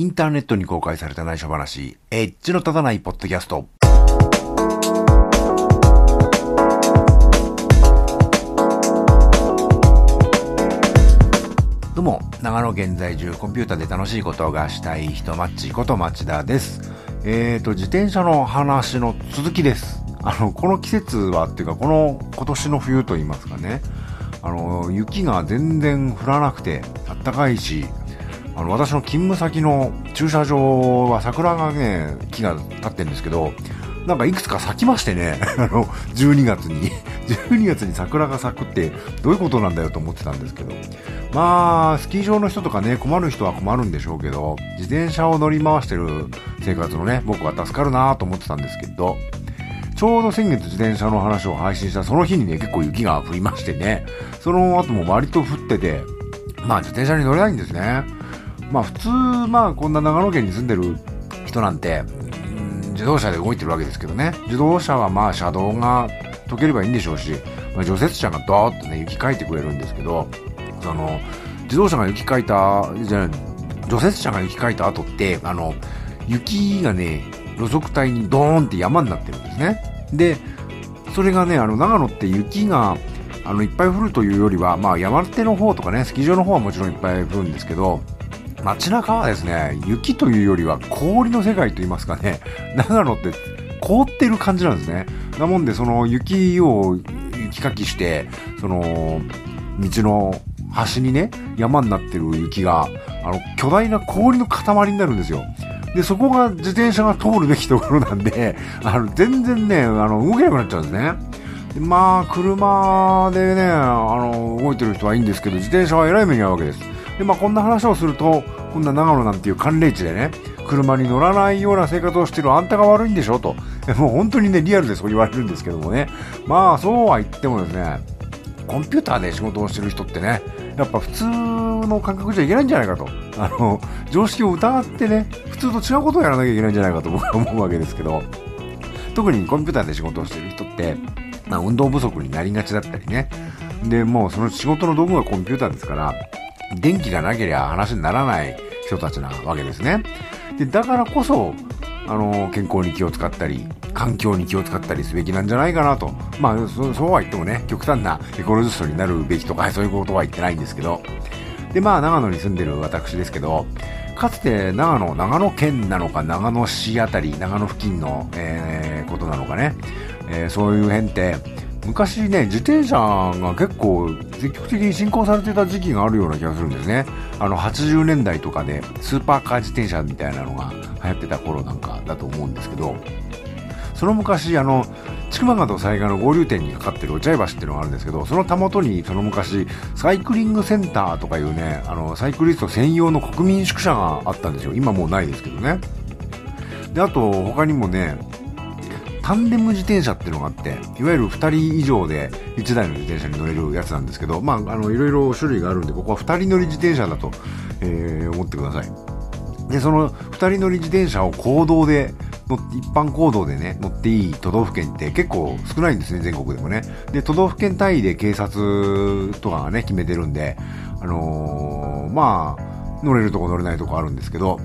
インターネットに公開された内緒話、エッジの立たないポッドキャスト。どうも、長野県在住、コンピューターで楽しいことがしたい人、マッチこと町田です。えーと、自転車の話の続きです。あの、この季節は、っていうか、この今年の冬と言いますかね、あの、雪が全然降らなくて、あったかいし、あの、私の勤務先の駐車場は桜がね、木が立ってるんですけど、なんかいくつか咲きましてね、あの、12月に。12月に桜が咲くってどういうことなんだよと思ってたんですけど。まあ、スキー場の人とかね、困る人は困るんでしょうけど、自転車を乗り回してる生活のね、僕は助かるなと思ってたんですけど、ちょうど先月自転車の話を配信したその日にね、結構雪が降りましてね、その後も割と降ってて、まあ自転車に乗れないんですね。まあ普通、まあこんな長野県に住んでる人なんて、自動車で動いてるわけですけどね。自動車はまあ車道が溶ければいいんでしょうし、まあ、除雪車がドーッとね、雪かいてくれるんですけど、その、自動車が雪かいた、じゃ除雪車が雪かいた後って、あの、雪がね、路側帯にドーンって山になってるんですね。で、それがね、あの、長野って雪が、あの、いっぱい降るというよりは、まあ、山手の方とかね、スキー場の方はもちろんいっぱい降るんですけど、街中はですね、雪というよりは氷の世界と言いますかね、長野って凍ってる感じなんですね。なもんで、その雪を雪かきして、その、道の端にね、山になってる雪が、あの、巨大な氷の塊になるんですよ。で、そこが自転車が通るべきところなんで、あの、全然ね、あの、動けなくなっちゃうんですね。でまあ、車でね、あの、動いてる人はいいんですけど、自転車は偉い目に遭うわけです。で、まあ、こんな話をすると、こんな長野なんていう寒冷地でね、車に乗らないような生活をしてるあんたが悪いんでしょと。もう本当にね、リアルでそう言われるんですけどもね。まあ、そうは言ってもですね、コンピューターで仕事をしてる人ってね、やっぱ普通の感覚じゃいけないんじゃないかと。あの、常識を疑ってね、普通と違うことをやらなきゃいけないんじゃないかと僕は 思うわけですけど、特にコンピューターで仕事をしてる人って、まあ、運動不足になりがちだったりね。で、もうその仕事の道具がコンピューターですから、電気がなければ話にならない人たちなわけですね。で、だからこそ、あの、健康に気を使ったり、環境に気を使ったりすべきなんじゃないかなと。まあ、そそうは言ってもね、極端なエコロジストになるべきとか、そういうことは言ってないんですけど。で、まあ、長野に住んでる私ですけど、かつて長野、長野県なのか、長野市あたり、長野付近の、えー、ことなのかね、えー、そういう辺って、昔ね、自転車が結構積極的に進行されてた時期があるような気がするんですね。あの、80年代とかでスーパーカー自転車みたいなのが流行ってた頃なんかだと思うんですけど、その昔、あの、千曲川と西岸の合流点にかかってるお茶屋橋っていうのがあるんですけど、そのたもとに、その昔、サイクリングセンターとかいうね、あの、サイクリスト専用の国民宿舎があったんですよ。今もうないですけどね。で、あと、他にもね、タンデム自転車っていうのがあって、いわゆる2人以上で1台の自転車に乗れるやつなんですけど、まあ、あの、いろいろ種類があるんで、ここは2人乗り自転車だと、えー、思ってください。で、その2人乗り自転車を公道で、一般行動でね、乗っていい都道府県って結構少ないんですね、全国でもね。で、都道府県単位で警察とかがね、決めてるんで、あのー、まあ、乗れるとこ乗れないとこあるんですけど、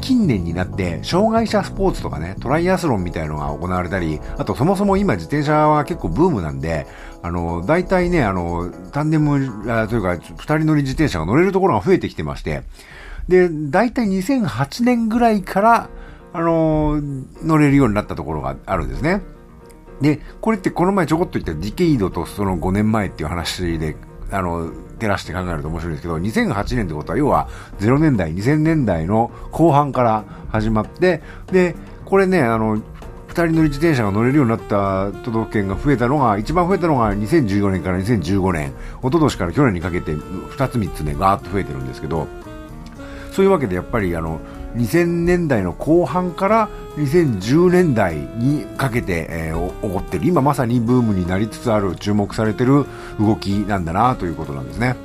近年になって、障害者スポーツとかね、トライアスロンみたいのが行われたり、あとそもそも今自転車は結構ブームなんで、あの、大体ね、あの、タンデム、というか、二人乗り自転車が乗れるところが増えてきてまして、で、大体2008年ぐらいから、あの、乗れるようになったところがあるんですね。で、これってこの前ちょこっと言ったディケイドとその5年前っていう話で、あの、照らして考えると面白いですけど、2008年ってことは、要は0年代、2000年代の後半から始まって、で、これね、あの、2人乗り自転車が乗れるようになった都道府県が増えたのが、一番増えたのが2014年から2015年、一昨年から去年にかけて2つ3つね、ガーッと増えてるんですけど、そういうわけでやっぱりあの、2000年代の後半から2010年代にかけて、えー、起こってる、今まさにブームになりつつある、注目されてる動きなんだなということなんですね。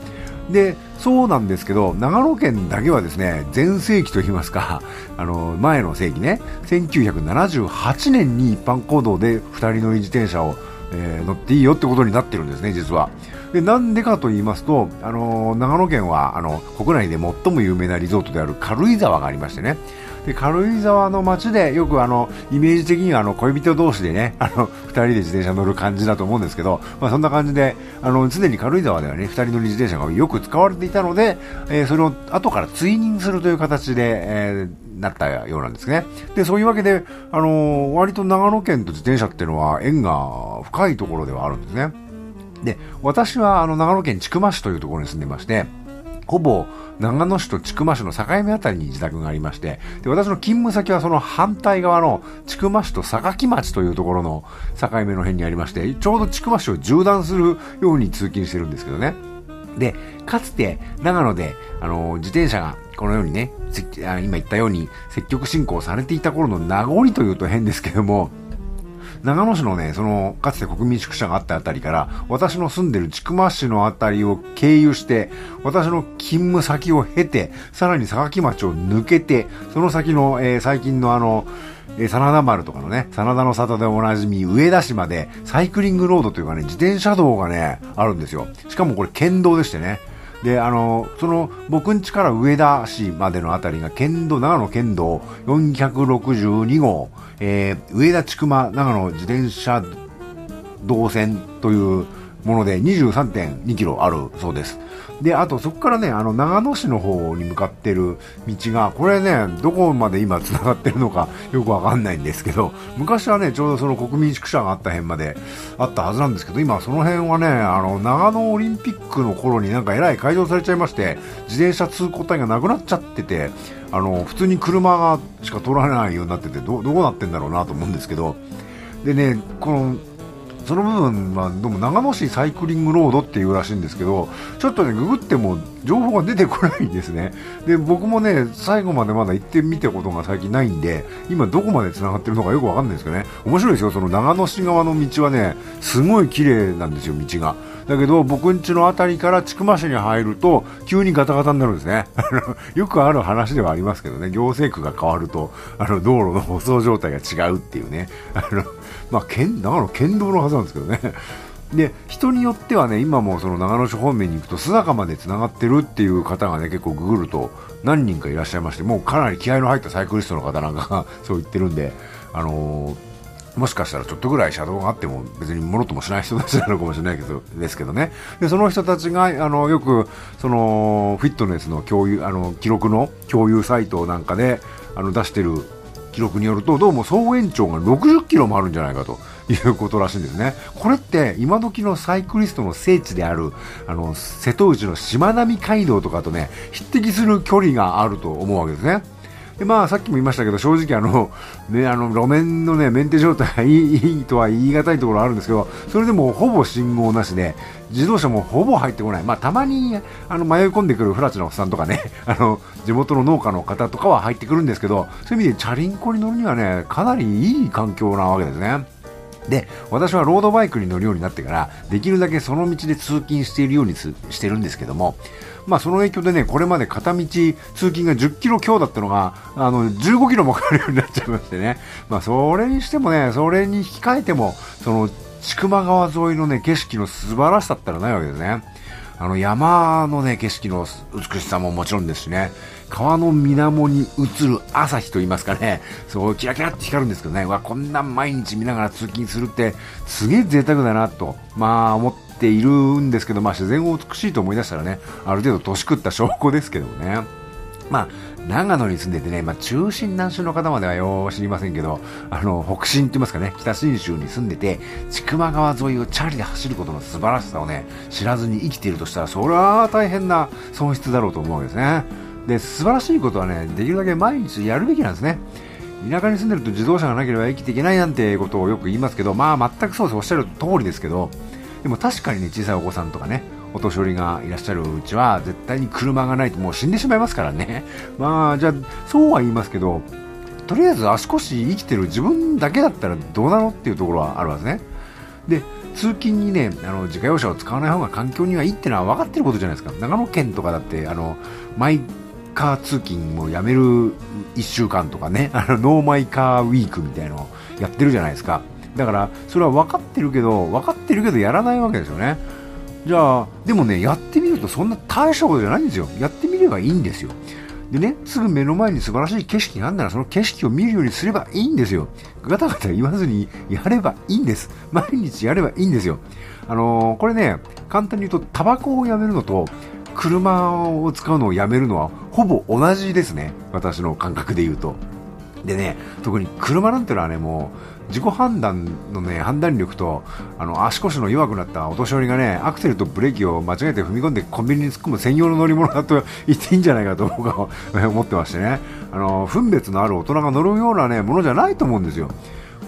で、そうなんですけど、長野県だけはですね、前世紀と言いますか、あの、前の世紀ね、1978年に一般行動で二人乗り自転車をえー、乗っていいよってことになってるんですね、実は。で、なんでかと言いますと、あのー、長野県は、あの、国内で最も有名なリゾートである軽井沢がありましてね。で、軽井沢の街でよくあの、イメージ的にはあの、恋人同士でね、あの、二人で自転車乗る感じだと思うんですけど、まあそんな感じで、あの、常に軽井沢ではね、二人乗り自転車がよく使われていたので、えー、それを後から追認するという形で、えー、なったようなんですね。で、そういうわけで、あのー、割と長野県と自転車っていうのは縁が深いところではあるんですね。で、私はあの長野県千曲市というところに住んでまして、ほぼ長野市と千曲市の境目あたりに自宅がありまして、で、私の勤務先はその反対側の千曲市と榊町というところの境目の辺にありまして、ちょうど千曲市を縦断するように通勤してるんですけどね。で、かつて長野で、あの、自転車がこのようにね、今言ったように積極進行されていた頃の名残というと変ですけども、長野市のね、その、かつて国民宿舎があったあたりから、私の住んでる千曲市のあたりを経由して、私の勤務先を経て、さらに榊町を抜けて、その先の、えー、最近のあの、えー、真田丸とかのね、真田の里でおなじみ、上田市まで、サイクリングロードというかね、自転車道がね、あるんですよ。しかもこれ県道でしてね。で、あの、その、僕ん家から上田市までの辺りが県道、長野県道462号、えー、上田千曲長野自転車動線というもので23.2キロあるそうです。で、あとそこからね、あの、長野市の方に向かってる道が、これね、どこまで今繋がってるのかよくわかんないんですけど、昔はね、ちょうどその国民宿舎があった辺まであったはずなんですけど、今その辺はね、あの、長野オリンピックの頃になんかえらい改造されちゃいまして、自転車通行帯がなくなっちゃってて、あの、普通に車がしか通られないようになってて、ど、どうなってんだろうなと思うんですけど、でね、この、その部分はどうも長野市サイクリングロードっていうらしいんですけどちょっとねググっても情報が出てこないんですね。で僕もね最後までまだ行ってみたことが最近ないんで今どこまで繋がってるのかよくわかんないですけどね。面白いですよその長野市側の道はねすごい綺麗なんですよ道が。だけど僕ん家の辺りから千曲市に入ると急にガタガタになるんですね。よくある話ではありますけどね行政区が変わるとあの道路の舗装状態が違うっていうね。あのまあ、県長野県道のずなんですけどね。で、人によってはね、今もその長野市方面に行くと須坂まで繋がってるっていう方がね、結構ググると何人かいらっしゃいまして、もうかなり気合の入ったサイクリストの方なんかが そう言ってるんで、あのー、もしかしたらちょっとぐらい車道があっても別にものともしない人たちなのかもしれないけど、ですけどね。で、その人たちが、あの、よく、その、フィットネスの共有、あの、記録の共有サイトなんかで、あの、出してる記録によると、どうも総延長が60キロもあるんじゃないかということらしいんですね。これって今時のサイクリストの聖地である、あの、瀬戸内のしまなみ海道とかとね、匹敵する距離があると思うわけですね。で、まあ、さっきも言いましたけど、正直あの、ね、あの、路面のね、メンテ状態いいとは言い難いところあるんですけど、それでもほぼ信号なしで、自動車もほぼ入ってこない。まあ、たまに、あの、迷い込んでくるフラチのおっさんとかね、あの、地元の農家の方とかは入ってくるんですけど、そういう意味でチャリンコに乗るにはね、かなりいい環境なわけですね。で、私はロードバイクに乗るようになってから、できるだけその道で通勤しているようにしてるんですけども、まあその影響でね、これまで片道通勤が10キロ強だったのが、あの、15キロもかかるようになっちゃいましてね。まあそれにしてもね、それに引き換えても、その、千曲川沿いのね、景色の素晴らしさったらないわけですね。あの山のね、景色の美しさももちろんですしね、川の水面に映る朝日と言いますかね、そうキラキラって光るんですけどね、わ、こんな毎日見ながら通勤するって、すげえ贅沢だなと、まあ思っているんですけど、まあ自然を美しいと思い出したらね、ある程度年食った証拠ですけどね。まあ、長野に住んでてね、まあ、中心南州の方まではよう知りませんけど、あの、北進って言いますかね、北信州に住んでて、千曲川沿いをチャリで走ることの素晴らしさをね、知らずに生きているとしたら、それは大変な損失だろうと思うわけですね。で、素晴らしいことはね、できるだけ毎日やるべきなんですね。田舎に住んでると自動車がなければ生きていけないなんてことをよく言いますけど、まあ全くそうです。おっしゃる通りですけど、でも確かにね、小さいお子さんとかね、お年寄りがいらっしゃるうちは絶対に車がないともう死んでしまいますからね。まあ、じゃあ、そうは言いますけど、とりあえず足腰生きてる自分だけだったらどうなのっていうところはあるわけですね。で、通勤にね、あの、自家用車を使わない方が環境にはいいってのは分かってることじゃないですか。長野県とかだって、あの、マイカー通勤をやめる1週間とかね、あの、ノーマイカーウィークみたいのやってるじゃないですか。だから、それは分かってるけど、分かってるけどやらないわけですよね。じゃあ、でもね、やってみるとそんな大したことじゃないんですよ。やってみればいいんですよ。でね、すぐ目の前に素晴らしい景色があるなら、その景色を見るようにすればいいんですよ。ガタガタ言わずにやればいいんです。毎日やればいいんですよ。あのー、これね、簡単に言うと、タバコをやめるのと、車を使うのをやめるのは、ほぼ同じですね。私の感覚で言うと。でね、特に車なんてのはね、もう、自己判断のね、判断力と、あの、足腰の弱くなったお年寄りがね、アクセルとブレーキを間違えて踏み込んでコンビニに突っ込む専用の乗り物だと 言っていいんじゃないかと僕は 思ってましてね、あの、分別のある大人が乗るようなね、ものじゃないと思うんですよ。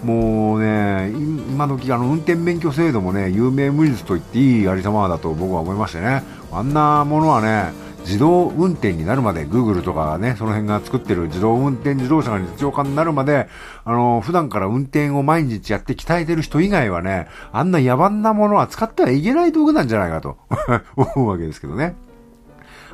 もうね、今時あの運転免許制度もね、有名無実と言っていいありさまだと僕は思いましてね、あんなものはね、自動運転になるまで、グーグルとかね、その辺が作ってる自動運転自動車が実用化になるまで、あの、普段から運転を毎日やって鍛えてる人以外はね、あんな野蛮なものは使ってはいけない道具なんじゃないかと 思うわけですけどね。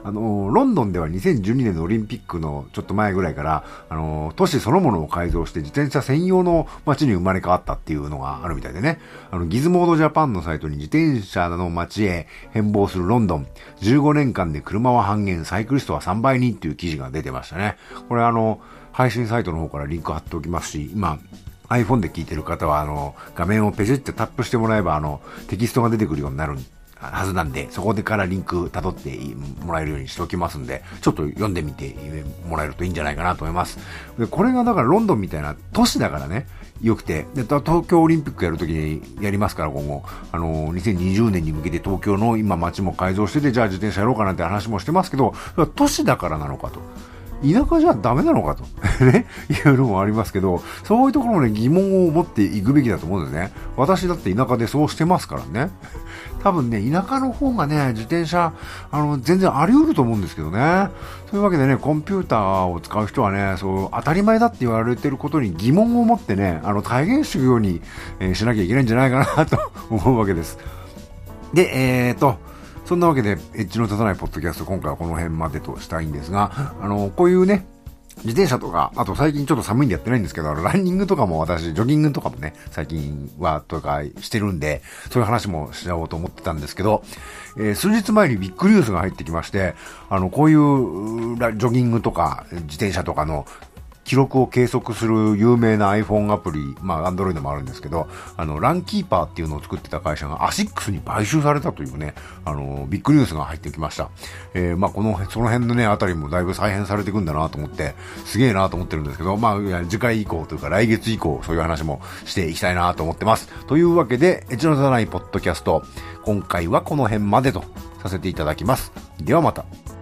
あの、ロンドンでは2012年のオリンピックのちょっと前ぐらいから、あの、都市そのものを改造して自転車専用の街に生まれ変わったっていうのがあるみたいでね、あの、ギズモードジャパンのサイトに自転車の街へ変貌するロンドン、15年間で車は半減、サイクリストは3倍にっていう記事が出てましたね。これあの、配信サイトの方からリンク貼っておきますし、今、iPhone で聞いてる方は、あの、画面をペチってタップしてもらえば、あの、テキストが出てくるようになるはずなんで、そこでからリンク辿ってもらえるようにしておきますんで、ちょっと読んでみてもらえるといいんじゃないかなと思います。で、これがだからロンドンみたいな都市だからね、良くて、で、東京オリンピックやるときにやりますから、今後、あの、2020年に向けて東京の今街も改造してて、じゃあ自転車やろうかなって話もしてますけど、都市だからなのかと。田舎じゃダメなのかと ね、いうのもありますけど、そういうところもね、疑問を持っていくべきだと思うんですね。私だって田舎でそうしてますからね。多分ね、田舎の方がね、自転車、あの、全然あり得ると思うんですけどね。そういうわけでね、コンピューターを使う人はね、そう、当たり前だって言われてることに疑問を持ってね、あの、体現していくように、えー、しなきゃいけないんじゃないかなと思うわけです。で、えーと、そんなわけで、エッジの立たないポッドキャスト、今回はこの辺までとしたいんですが、あの、こういうね、自転車とか、あと最近ちょっと寒いんでやってないんですけど、ランニングとかも私、ジョギングとかもね、最近はとかしてるんで、そういう話もしちゃおうと思ってたんですけど、えー、数日前にビッグニュースが入ってきまして、あの、こういうジョギングとか自転車とかの記録を計測する有名な iPhone アプリ、まあ Android もあるんですけど、あの、ランキーパーっていうのを作ってた会社がアシックスに買収されたというね、あの、ビッグニュースが入ってきました。えー、まあこの、その辺のね、あたりもだいぶ再編されていくんだなと思って、すげえなと思ってるんですけど、まあ、次回以降というか来月以降、そういう話もしていきたいなと思ってます。というわけで、エチのザないポッドキャスト、今回はこの辺までとさせていただきます。ではまた。